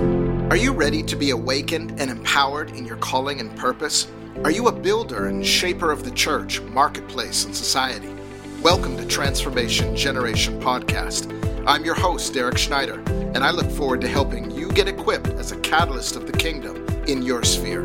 Are you ready to be awakened and empowered in your calling and purpose? Are you a builder and shaper of the church, marketplace, and society? Welcome to Transformation Generation Podcast. I'm your host, Derek Schneider, and I look forward to helping you get equipped as a catalyst of the kingdom in your sphere.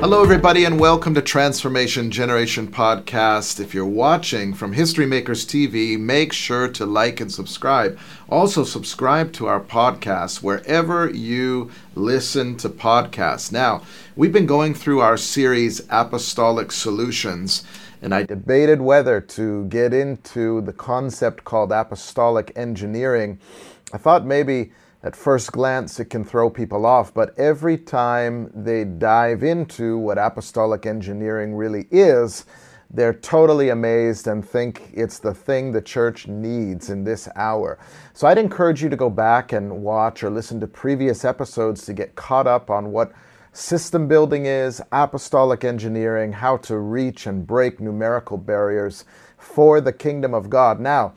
Hello, everybody, and welcome to Transformation Generation Podcast. If you're watching from History Makers TV, make sure to like and subscribe. Also, subscribe to our podcast wherever you listen to podcasts. Now, we've been going through our series Apostolic Solutions, and I debated whether to get into the concept called apostolic engineering. I thought maybe at first glance, it can throw people off, but every time they dive into what apostolic engineering really is, they're totally amazed and think it's the thing the church needs in this hour. So I'd encourage you to go back and watch or listen to previous episodes to get caught up on what system building is, apostolic engineering, how to reach and break numerical barriers for the kingdom of God. Now,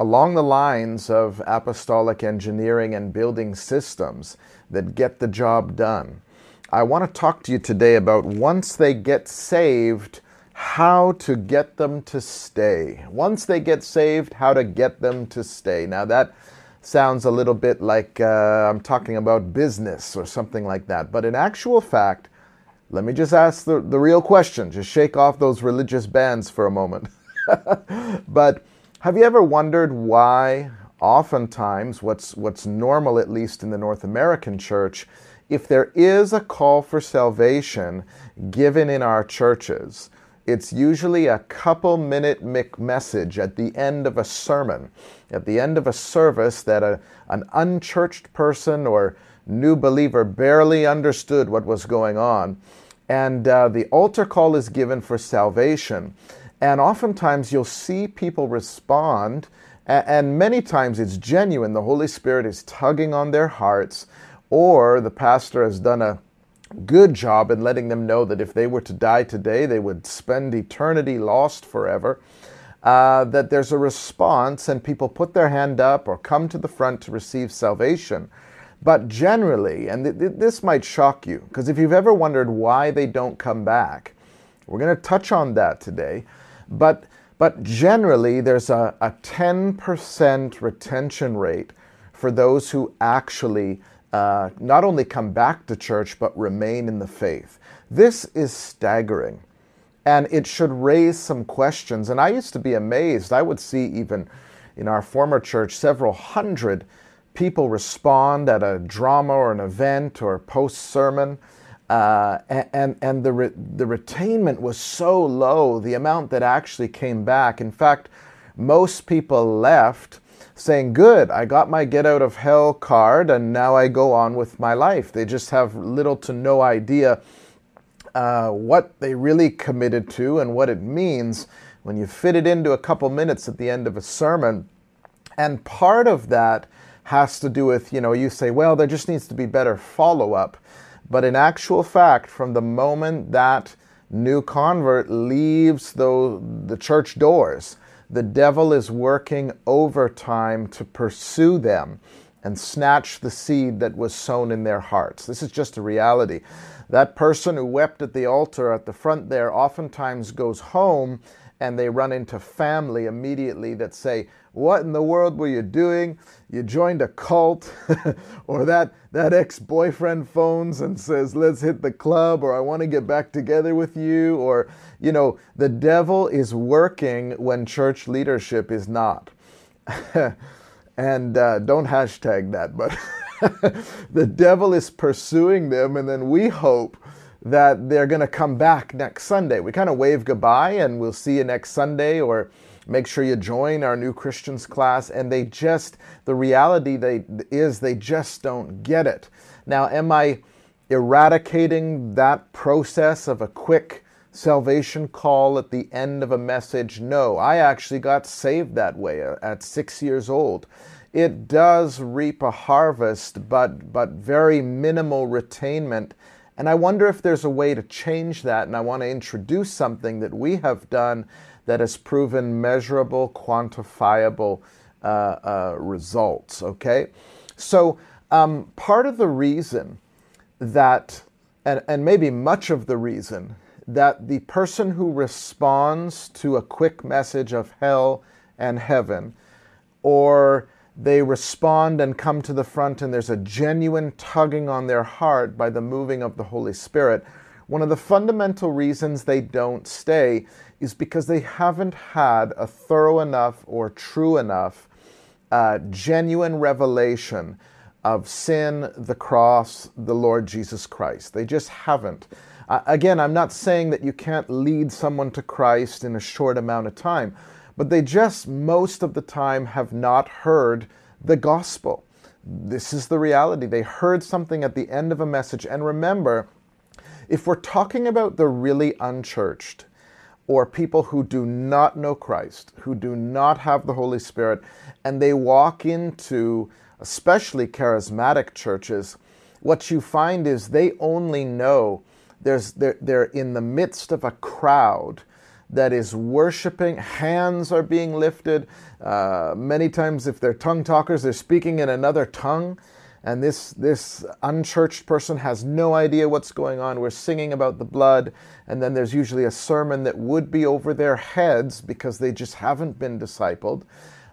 along the lines of apostolic engineering and building systems that get the job done. I want to talk to you today about once they get saved, how to get them to stay. Once they get saved, how to get them to stay. Now, that sounds a little bit like uh, I'm talking about business or something like that. But in actual fact, let me just ask the, the real question. Just shake off those religious bands for a moment. but have you ever wondered why, oftentimes, what's, what's normal, at least in the North American church, if there is a call for salvation given in our churches, it's usually a couple minute message at the end of a sermon, at the end of a service that a, an unchurched person or new believer barely understood what was going on. And uh, the altar call is given for salvation. And oftentimes you'll see people respond, and many times it's genuine. The Holy Spirit is tugging on their hearts, or the pastor has done a good job in letting them know that if they were to die today, they would spend eternity lost forever. Uh, that there's a response, and people put their hand up or come to the front to receive salvation. But generally, and th- th- this might shock you, because if you've ever wondered why they don't come back, we're going to touch on that today. But, but generally, there's a, a 10% retention rate for those who actually uh, not only come back to church, but remain in the faith. This is staggering. And it should raise some questions. And I used to be amazed. I would see even in our former church several hundred people respond at a drama or an event or post sermon. Uh, and and the re- the retainment was so low, the amount that actually came back. In fact, most people left saying, "Good, I got my get out of hell card, and now I go on with my life." They just have little to no idea uh, what they really committed to and what it means when you fit it into a couple minutes at the end of a sermon. And part of that has to do with, you know, you say, "Well, there just needs to be better follow up." But in actual fact, from the moment that new convert leaves the, the church doors, the devil is working overtime to pursue them and snatch the seed that was sown in their hearts. This is just a reality. That person who wept at the altar at the front there oftentimes goes home and they run into family immediately that say, What in the world were you doing? You joined a cult, or that, that ex boyfriend phones and says, Let's hit the club, or I want to get back together with you, or, you know, the devil is working when church leadership is not. and uh, don't hashtag that, but the devil is pursuing them, and then we hope that they're going to come back next Sunday. We kind of wave goodbye and we'll see you next Sunday or make sure you join our new Christians class and they just the reality they is they just don't get it. Now, am I eradicating that process of a quick salvation call at the end of a message? No, I actually got saved that way uh, at 6 years old. It does reap a harvest, but but very minimal retainment and I wonder if there's a way to change that. And I want to introduce something that we have done that has proven measurable, quantifiable uh, uh, results. Okay? So, um, part of the reason that, and, and maybe much of the reason, that the person who responds to a quick message of hell and heaven, or they respond and come to the front and there's a genuine tugging on their heart by the moving of the Holy Spirit, one of the fundamental reasons they don't stay is because they haven't had a thorough enough or true enough uh, genuine revelation of sin, the cross, the Lord Jesus Christ. They just haven't. Uh, again, I'm not saying that you can't lead someone to Christ in a short amount of time, but they just most of the time have not heard the gospel. This is the reality. They heard something at the end of a message. And remember, if we're talking about the really unchurched, or people who do not know Christ, who do not have the Holy Spirit, and they walk into especially charismatic churches, what you find is they only know there's they're, they're in the midst of a crowd that is worshiping. Hands are being lifted. Uh, many times, if they're tongue talkers, they're speaking in another tongue. And this, this unchurched person has no idea what's going on. We're singing about the blood, and then there's usually a sermon that would be over their heads because they just haven't been discipled.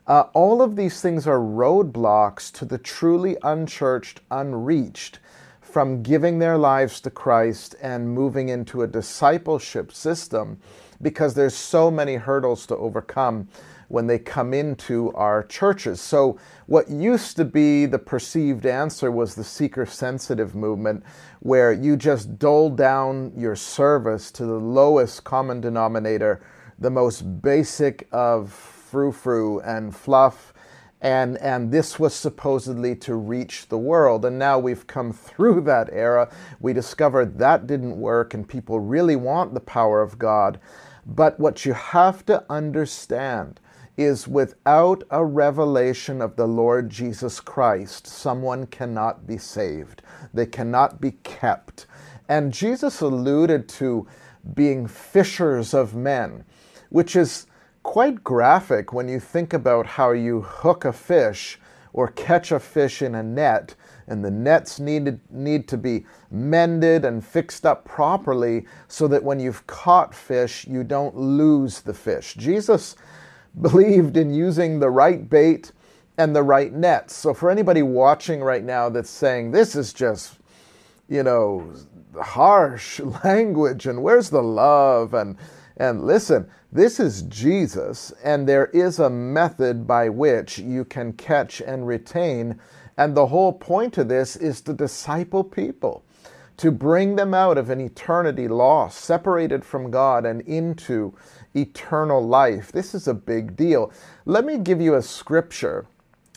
Uh, all of these things are roadblocks to the truly unchurched, unreached from giving their lives to Christ and moving into a discipleship system because there's so many hurdles to overcome when they come into our churches. So, what used to be the perceived answer was the seeker sensitive movement, where you just dole down your service to the lowest common denominator, the most basic of frou frou and fluff. And, and this was supposedly to reach the world. And now we've come through that era. We discovered that didn't work, and people really want the power of God. But what you have to understand is without a revelation of the Lord Jesus Christ, someone cannot be saved. They cannot be kept. And Jesus alluded to being fishers of men, which is quite graphic when you think about how you hook a fish or catch a fish in a net and the nets need, need to be mended and fixed up properly so that when you've caught fish, you don't lose the fish. Jesus believed in using the right bait and the right nets. So, for anybody watching right now that's saying, this is just, you know, harsh language and where's the love and and listen, this is Jesus, and there is a method by which you can catch and retain and the whole point of this is to disciple people, to bring them out of an eternity lost, separated from God, and into eternal life. This is a big deal. Let me give you a scripture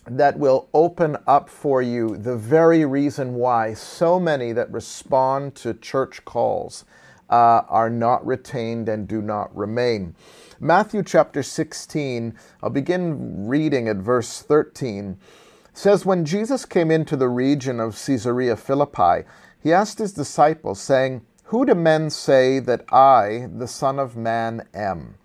that will open up for you the very reason why so many that respond to church calls uh, are not retained and do not remain. Matthew chapter 16, I'll begin reading at verse 13 says when Jesus came into the region of Caesarea Philippi, he asked his disciples, saying, Who do men say that I, the Son of Man, am?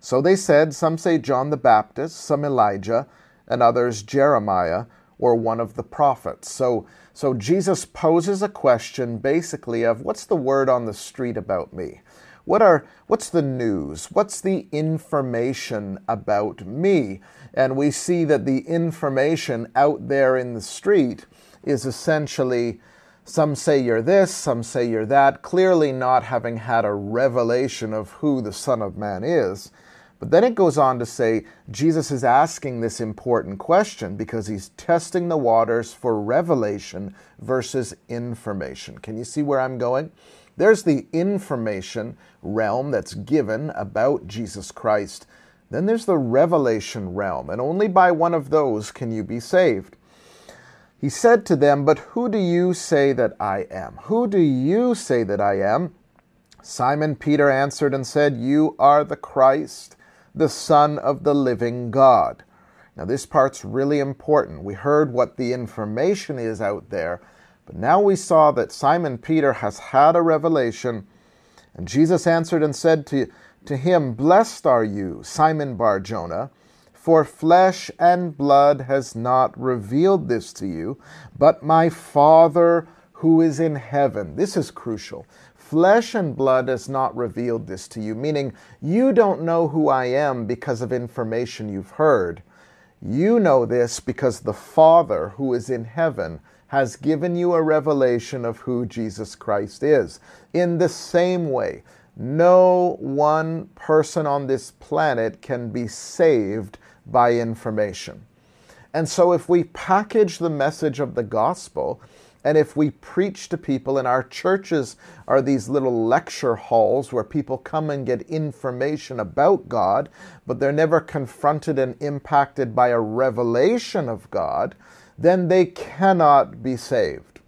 So they said, Some say John the Baptist, some Elijah, and others Jeremiah, or one of the prophets. So, so Jesus poses a question basically of what's the word on the street about me? What are what's the news? What's the information about me? And we see that the information out there in the street is essentially some say you're this, some say you're that, clearly not having had a revelation of who the Son of Man is. But then it goes on to say Jesus is asking this important question because he's testing the waters for revelation versus information. Can you see where I'm going? There's the information realm that's given about Jesus Christ. Then there's the revelation realm, and only by one of those can you be saved. He said to them, But who do you say that I am? Who do you say that I am? Simon Peter answered and said, You are the Christ, the Son of the living God. Now, this part's really important. We heard what the information is out there, but now we saw that Simon Peter has had a revelation, and Jesus answered and said to, to him, Blessed are you, Simon Bar Jonah, For flesh and blood has not revealed this to you, but my Father who is in heaven. This is crucial. Flesh and blood has not revealed this to you, meaning you don't know who I am because of information you've heard. You know this because the Father who is in heaven has given you a revelation of who Jesus Christ is. In the same way, no one person on this planet can be saved by information. And so, if we package the message of the gospel, and if we preach to people, and our churches are these little lecture halls where people come and get information about God, but they're never confronted and impacted by a revelation of God, then they cannot be saved.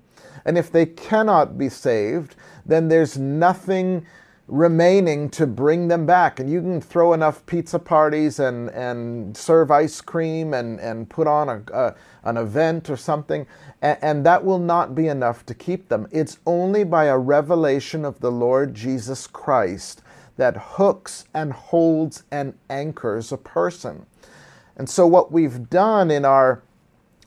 And if they cannot be saved, then there's nothing remaining to bring them back. And you can throw enough pizza parties and, and serve ice cream and, and put on a, a an event or something, and, and that will not be enough to keep them. It's only by a revelation of the Lord Jesus Christ that hooks and holds and anchors a person. And so, what we've done in our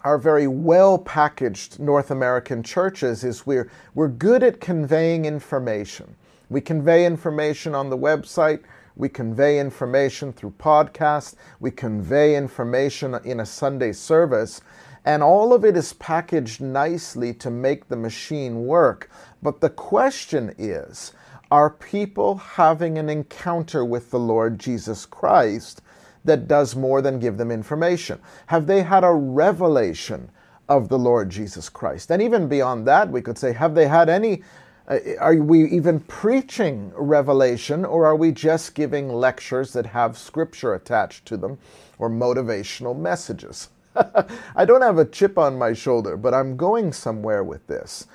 our very well packaged North American churches is we're, we're good at conveying information. We convey information on the website. We convey information through podcasts. We convey information in a Sunday service. And all of it is packaged nicely to make the machine work. But the question is are people having an encounter with the Lord Jesus Christ that does more than give them information? Have they had a revelation of the Lord Jesus Christ? And even beyond that, we could say, have they had any uh, are we even preaching revelation or are we just giving lectures that have scripture attached to them or motivational messages? I don't have a chip on my shoulder, but I'm going somewhere with this.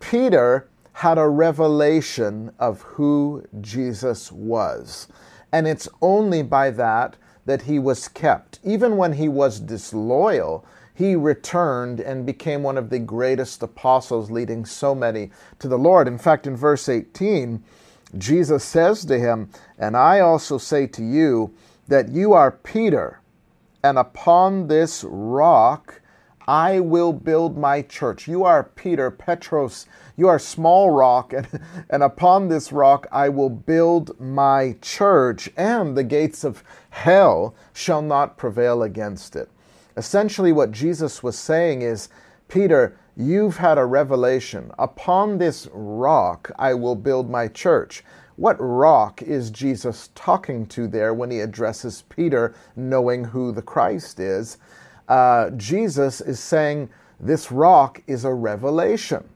Peter had a revelation of who Jesus was, and it's only by that that he was kept. Even when he was disloyal, he returned and became one of the greatest apostles, leading so many to the Lord. In fact, in verse 18, Jesus says to him, And I also say to you that you are Peter, and upon this rock I will build my church. You are Peter, Petros, you are small rock, and, and upon this rock I will build my church, and the gates of hell shall not prevail against it. Essentially, what Jesus was saying is, Peter, you've had a revelation. Upon this rock I will build my church. What rock is Jesus talking to there when he addresses Peter, knowing who the Christ is? Uh, Jesus is saying, This rock is a revelation.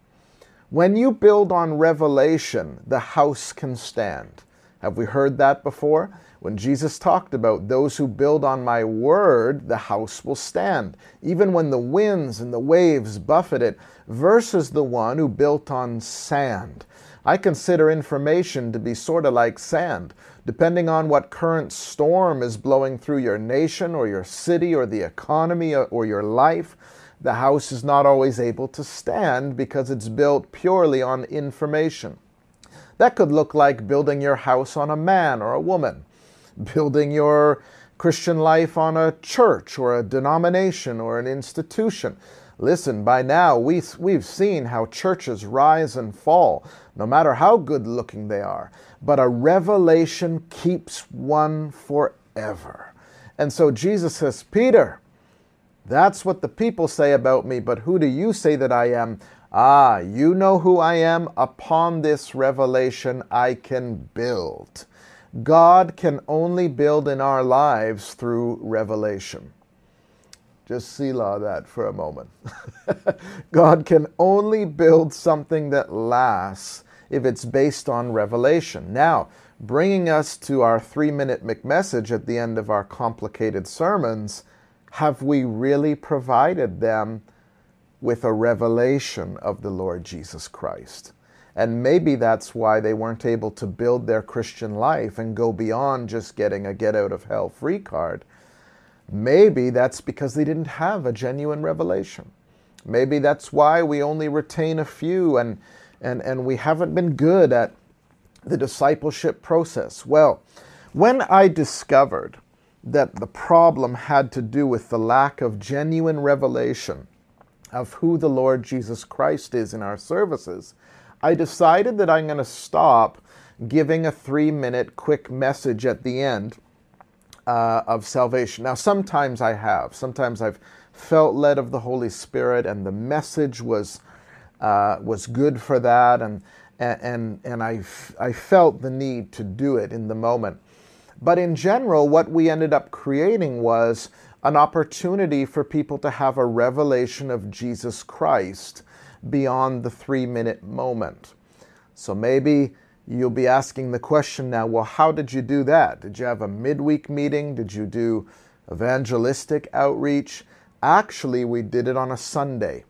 When you build on revelation, the house can stand. Have we heard that before? When Jesus talked about those who build on my word, the house will stand, even when the winds and the waves buffet it, versus the one who built on sand. I consider information to be sort of like sand. Depending on what current storm is blowing through your nation or your city or the economy uh, or your life, the house is not always able to stand because it's built purely on information. That could look like building your house on a man or a woman building your Christian life on a church or a denomination or an institution. Listen, by now we, we've seen how churches rise and fall, no matter how good looking they are. But a revelation keeps one forever. And so Jesus says, Peter, that's what the people say about me, but who do you say that I am? Ah, you know who I am. Upon this revelation I can build. God can only build in our lives through revelation. Just see Selah that for a moment. God can only build something that lasts if it's based on revelation. Now, bringing us to our three minute McMessage at the end of our complicated sermons, have we really provided them with a revelation of the Lord Jesus Christ? And maybe that's why they weren't able to build their Christian life and go beyond just getting a get out of hell free card. Maybe that's because they didn't have a genuine revelation. Maybe that's why we only retain a few and, and, and we haven't been good at the discipleship process. Well, when I discovered that the problem had to do with the lack of genuine revelation of who the Lord Jesus Christ is in our services, I decided that I'm going to stop giving a three minute quick message at the end uh, of salvation. Now, sometimes I have. Sometimes I've felt led of the Holy Spirit, and the message was uh, was good for that, and and and I I felt the need to do it in the moment. But in general, what we ended up creating was an opportunity for people to have a revelation of Jesus Christ beyond the three minute moment. So maybe you'll be asking the question now well, how did you do that? Did you have a midweek meeting? Did you do evangelistic outreach? Actually, we did it on a Sunday.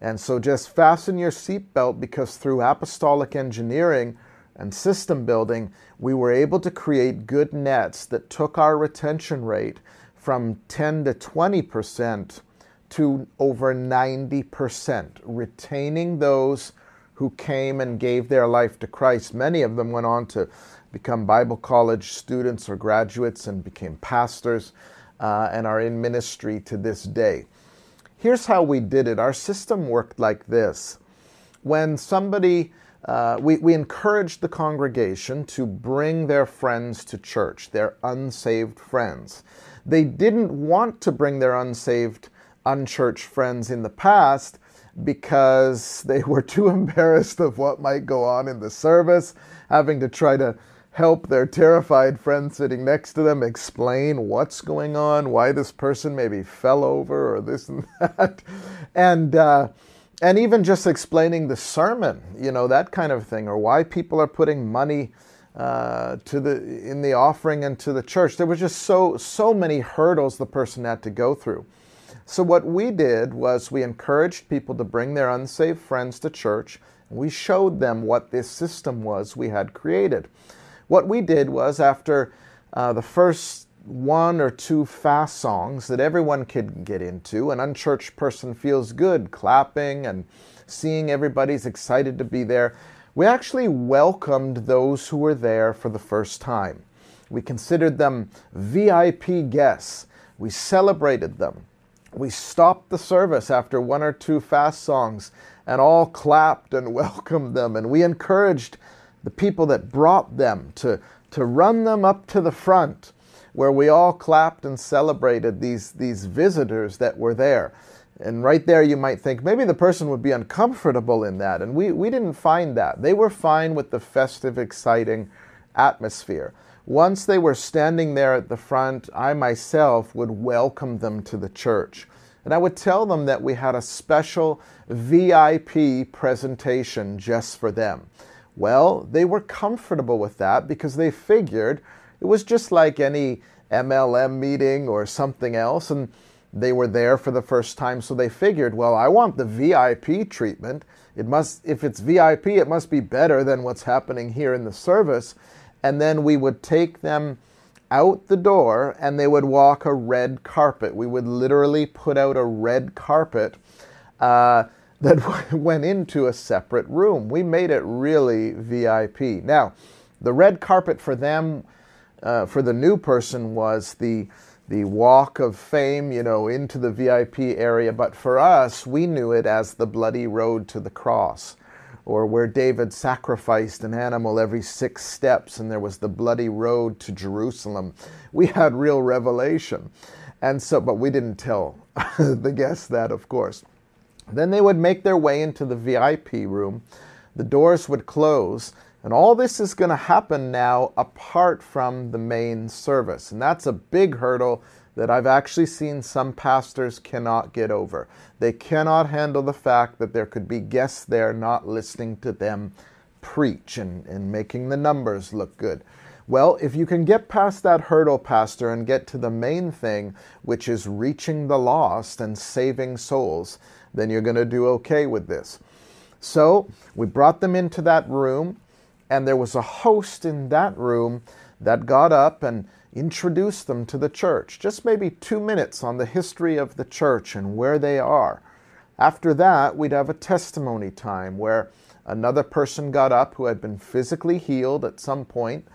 And so just fasten your seatbelt because through apostolic engineering and system building, we were able to create good nets that took our retention rate from 10 to 20 percent to over 90%, retaining those who came and gave their life to Christ. Many of them went on to become Bible college students or graduates and became pastors uh, and are in ministry to this day. Here's how we did it our system worked like this. When somebody uh, we, we encouraged the congregation to bring their friends to church, their unsaved friends. They didn't want to bring their unsaved unchurched friends in the past because they were too embarrassed of what might go on in the service, having to try to help their terrified friend sitting next to them explain what's going on, why this person maybe fell over or this and that, and uh, and even just explaining the sermon, you know that kind of thing, or why people are putting money uh, to the in the offering and to the church. There was just so so many hurdles the person had to go through. So, what we did was we encouraged people to bring their unsaved friends to church. We showed them what this system was we had created. What we did was, after uh, the first one or two fast songs that everyone could get into, an unchurched person feels good clapping and seeing everybody's excited to be there. We actually welcomed those who were there for the first time. We considered them VIP guests. We celebrated them we stopped the service after one or two fast songs and all clapped and welcomed them. And we encouraged the people that brought them to, to run them up to the front where we all clapped and celebrated these, these visitors that were there. And right there, you might think maybe the person would be uncomfortable in that. And we, we didn't find that. They were fine with the festive, exciting atmosphere. Once they were standing there at the front, I myself would welcome them to the church. And I would tell them that we had a special VIP presentation just for them. Well, they were comfortable with that because they figured it was just like any MLM meeting or something else. And they were there for the first time, so they figured, well, I want the VIP treatment. It must, if it's VIP, it must be better than what's happening here in the service and then we would take them out the door and they would walk a red carpet. We would literally put out a red carpet uh, that went into a separate room. We made it really VIP. Now, the red carpet for them, uh, for the new person, was the the walk of fame, you know, into the VIP area. But for us, we knew it as the bloody road to the cross or where David sacrificed an animal every six steps and there was the bloody road to Jerusalem. We had real revelation. And so, but we didn't tell the guests that, of course. Then they would make their way into the VIP room, the doors would close, and all this is going to happen now apart from the main service. And that's a big hurdle that I've actually seen some pastors cannot get over. They cannot handle the fact that there could be guests there not listening to them preach and, and making the numbers look good. Well, if you can get past that hurdle, Pastor, and get to the main thing, which is reaching the lost and saving souls, then you're going to do okay with this. So we brought them into that room, and there was a host in that room that got up and introduce them to the church, just maybe two minutes on the history of the church and where they are. After that, we'd have a testimony time where another person got up who had been physically healed at some point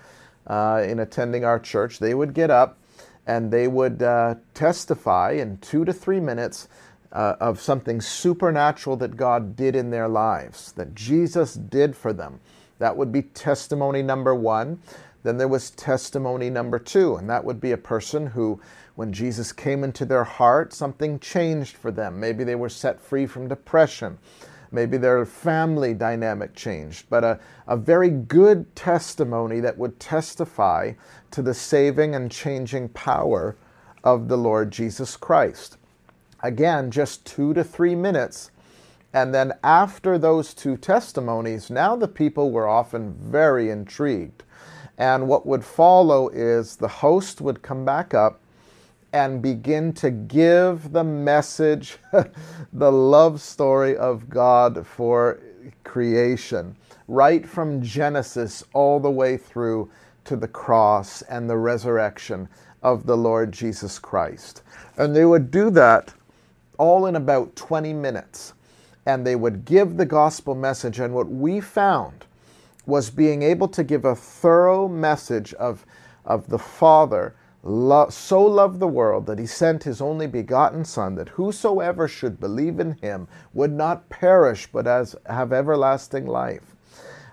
uh, in attending our church. They would get up and they would uh, testify in two to three minutes uh, of something supernatural that God did in their lives, that Jesus did for them. That would be testimony number one. Then there was testimony number two, and that would be a person who, when Jesus came into their heart, something changed for them. Maybe they were set free from depression. Maybe their family dynamic changed, but a, a very good testimony that would testify to the saving and changing power of the Lord Jesus Christ. Again, just two to three minutes. And then after those two testimonies, now the people were often very intrigued. And what would follow is the host would come back up and begin to give the message, the love story of God for creation, right from Genesis all the way through to the cross and the resurrection of the Lord Jesus Christ. And they would do that all in about 20 minutes. And they would give the gospel message. And what we found was being able to give a thorough message of, of the Father lo- so loved the world that he sent his only begotten Son, that whosoever should believe in him would not perish, but as have everlasting life.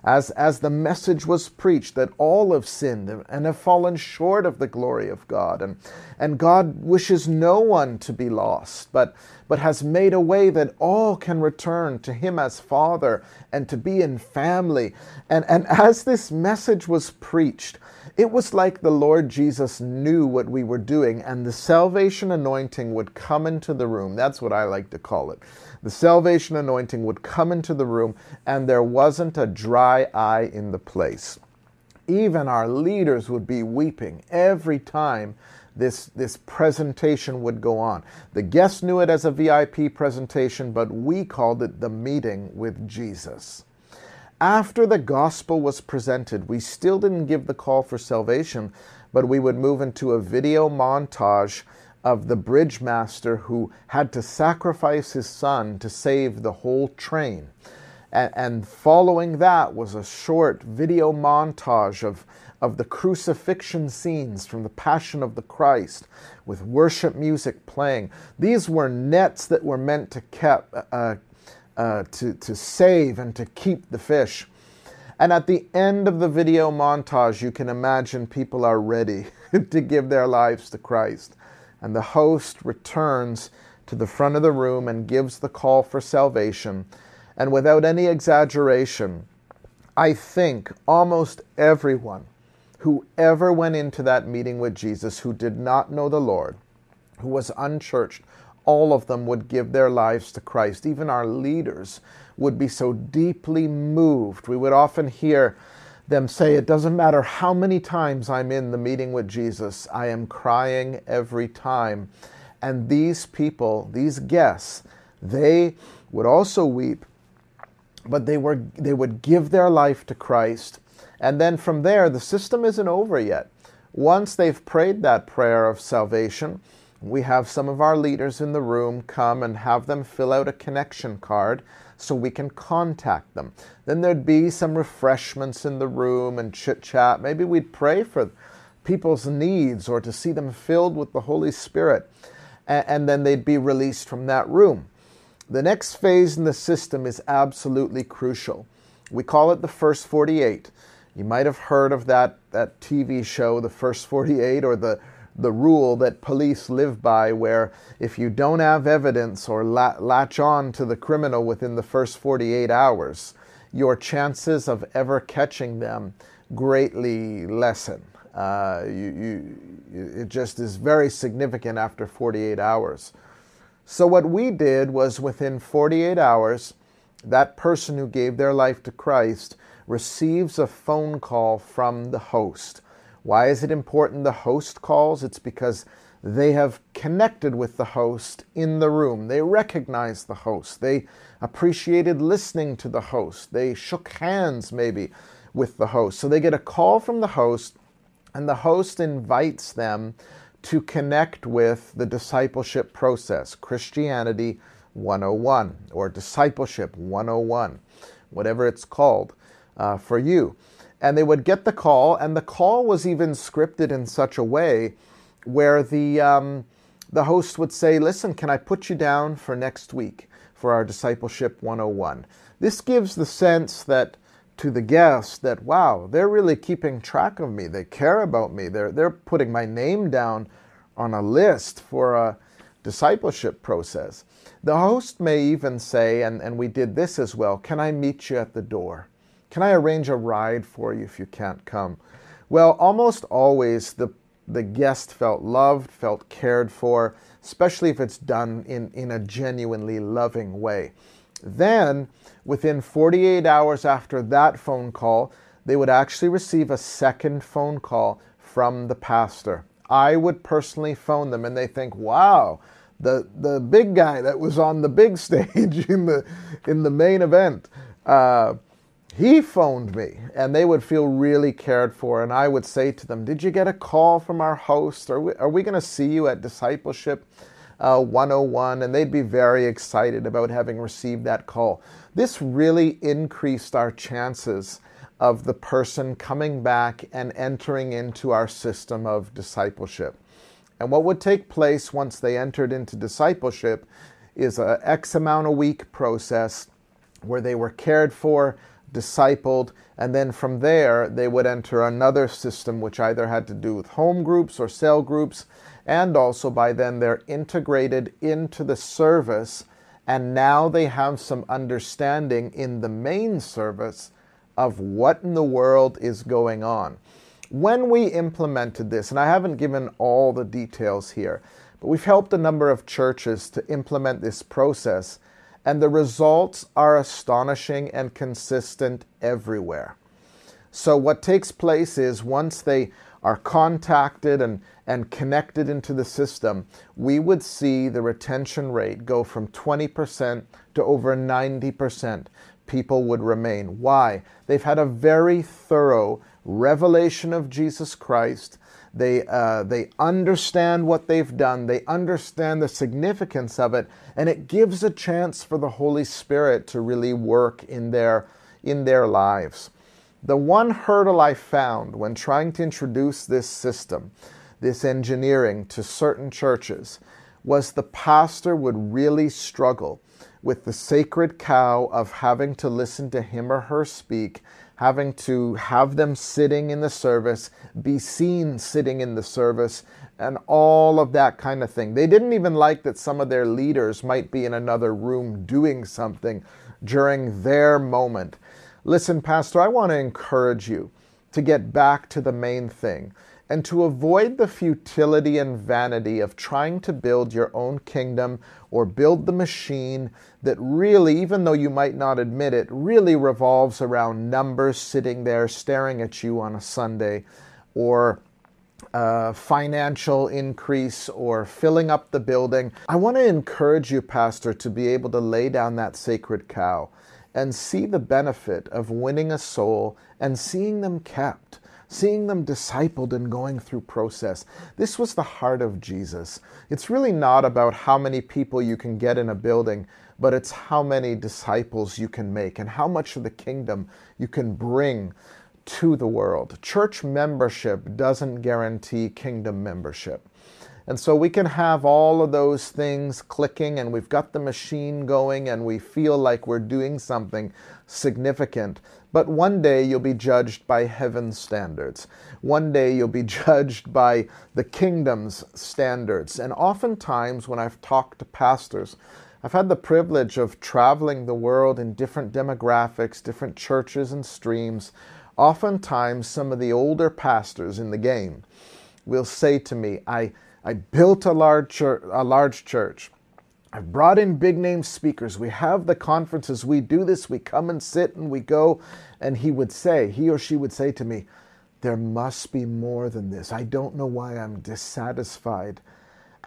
As, as the message was preached that all have sinned and have fallen short of the glory of God, and, and God wishes no one to be lost, but, but has made a way that all can return to Him as Father and to be in family. And, and as this message was preached, it was like the Lord Jesus knew what we were doing, and the salvation anointing would come into the room. That's what I like to call it. The salvation anointing would come into the room, and there wasn't a dry eye in the place. Even our leaders would be weeping every time this, this presentation would go on. The guests knew it as a VIP presentation, but we called it the meeting with Jesus after the gospel was presented, we still didn't give the call for salvation, but we would move into a video montage of the bridge master who had to sacrifice his son to save the whole train. And, and following that was a short video montage of, of the crucifixion scenes from the Passion of the Christ with worship music playing. These were nets that were meant to kept, uh, uh, to, to save and to keep the fish. And at the end of the video montage, you can imagine people are ready to give their lives to Christ. And the host returns to the front of the room and gives the call for salvation. And without any exaggeration, I think almost everyone who ever went into that meeting with Jesus who did not know the Lord, who was unchurched, all of them would give their lives to Christ. Even our leaders would be so deeply moved. We would often hear them say, It doesn't matter how many times I'm in the meeting with Jesus, I am crying every time. And these people, these guests, they would also weep, but they, were, they would give their life to Christ. And then from there, the system isn't over yet. Once they've prayed that prayer of salvation, we have some of our leaders in the room come and have them fill out a connection card so we can contact them. Then there'd be some refreshments in the room and chit chat. Maybe we'd pray for people's needs or to see them filled with the Holy Spirit. And, then they'd be released from that room. The next phase in the system is absolutely crucial. We call it the first 48. You might have heard of that, that TV show, The First 48, or the the rule that police live by, where if you don't have evidence or latch on to the criminal within the first 48 hours, your chances of ever catching them greatly lessen. Uh, you, you, it just is very significant after 48 hours. So, what we did was within 48 hours, that person who gave their life to Christ receives a phone call from the host why is it important the host calls? It's because they have connected with the host in the room. They recognize the host. They appreciated listening to the host. They shook hands maybe with the host. So they get a call from the host, and the host invites them to connect with the discipleship process, Christianity 101 or Discipleship 101, whatever it's called uh, for you and they would get the call, and the call was even scripted in such a way where the, um, the host would say, Listen, can I put you down for next week for our Discipleship 101? This gives the sense that to the guest that, wow, they're really keeping track of me. They care about me. They're, they're putting my name down on a list for a discipleship process. The host may even say, and, and we did this as well, can I meet you at the door? Can I arrange a ride for you if you can't come? Well, almost always the, the guest felt loved, felt cared for, especially if it's done in, in a genuinely loving way. Then, within 48 hours after that phone call, they would actually receive a second phone call from the pastor. I would personally phone them and they think, wow, the, the big guy that was on the big stage in the, in the main event, uh, he phoned me and they would feel really cared for. And I would say to them, Did you get a call from our host? Are we, are we going to see you at Discipleship uh, 101? And they'd be very excited about having received that call. This really increased our chances of the person coming back and entering into our system of discipleship. And what would take place once they entered into discipleship is a X amount a week process where they were cared for discipled, and then from there they would enter another system which either had to do with home groups or cell groups, and also by then they're integrated into the service, and now they have some understanding in the main service of what in the world is going on. When we implemented this, and I haven't given all the details here, but we've helped a number of churches to implement this process and the results are astonishing and consistent everywhere. So, what takes place is once they are contacted and, and connected into the system, we would see the retention rate go from 20% to over 90%. People would remain. Why? They've had a very thorough revelation of Jesus Christ they, uh, they understand what they've done, they understand the significance of it, and it gives a chance for the Holy Spirit to really work in their, in their lives. The one hurdle I found when trying to introduce this system, this engineering to certain churches, was the pastor would really struggle with the sacred cow of having to listen to him or her speak having to have them sitting in the service, be seen sitting in the service, and all of that kind of thing. They didn't even like that some of their leaders might be in another room doing something during their moment. Listen, Pastor, I want to encourage you to get back to the main thing and to avoid the futility and vanity of trying to build your own kingdom or build the machine that really, even though you might not admit it, really revolves around numbers sitting there staring at you on a Sunday or uh, financial increase or filling up the building. I want to encourage you, Pastor, to be able to lay down that sacred cow and see the benefit of winning a soul and seeing them kept seeing them discipled and going through process. This was the heart of Jesus. It's really not about how many people you can get in a building, but it's how many disciples you can make and how much of the kingdom you can bring to the world. Church membership doesn't guarantee kingdom membership. And so we can have all of those things clicking and we've got the machine going and we feel like we're doing something significant. But one day you'll be judged by heaven's standards. One day you'll be judged by the kingdom's standards. And oftentimes, when I've talked to pastors, I've had the privilege of traveling the world in different demographics, different churches and streams. Oftentimes, some of the older pastors in the game will say to me, I, I built a large, church, a large church. I've brought in big name speakers. We have the conferences. We do this. We come and sit and we go. And he would say, he or she would say to me, There must be more than this. I don't know why I'm dissatisfied.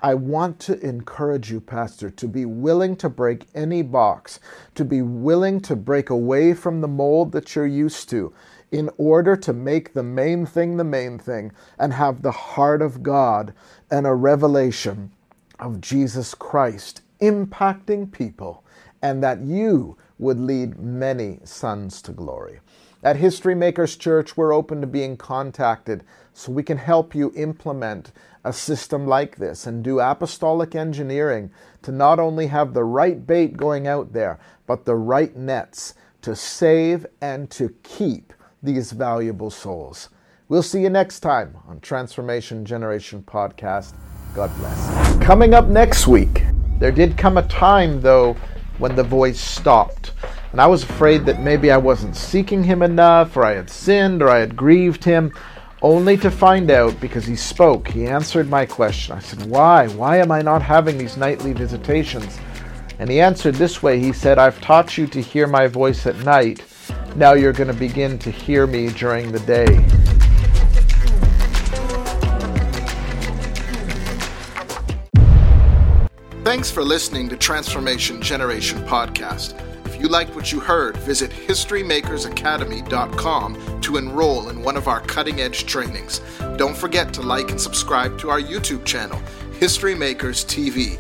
I want to encourage you, Pastor, to be willing to break any box, to be willing to break away from the mold that you're used to in order to make the main thing the main thing and have the heart of God and a revelation of Jesus Christ impacting people, and that you would lead many sons to glory. At History Makers Church, we're open to being contacted so we can help you implement a system like this and do apostolic engineering to not only have the right bait going out there, but the right nets to save and to keep these valuable souls. We'll see you next time on Transformation Generation Podcast. God bless. Coming up next week, there did come a time, though, when the voice stopped. And I was afraid that maybe I wasn't seeking him enough, or I had sinned, or I had grieved him, only to find out because he spoke. He answered my question. I said, Why? Why am I not having these nightly visitations? And he answered this way He said, I've taught you to hear my voice at night. Now you're going to begin to hear me during the day. Thanks for listening to Transformation Generation Podcast. If you liked what you heard, visit HistoryMakersAcademy.com to enroll in one of our cutting edge trainings. Don't forget to like and subscribe to our YouTube channel, History Makers TV.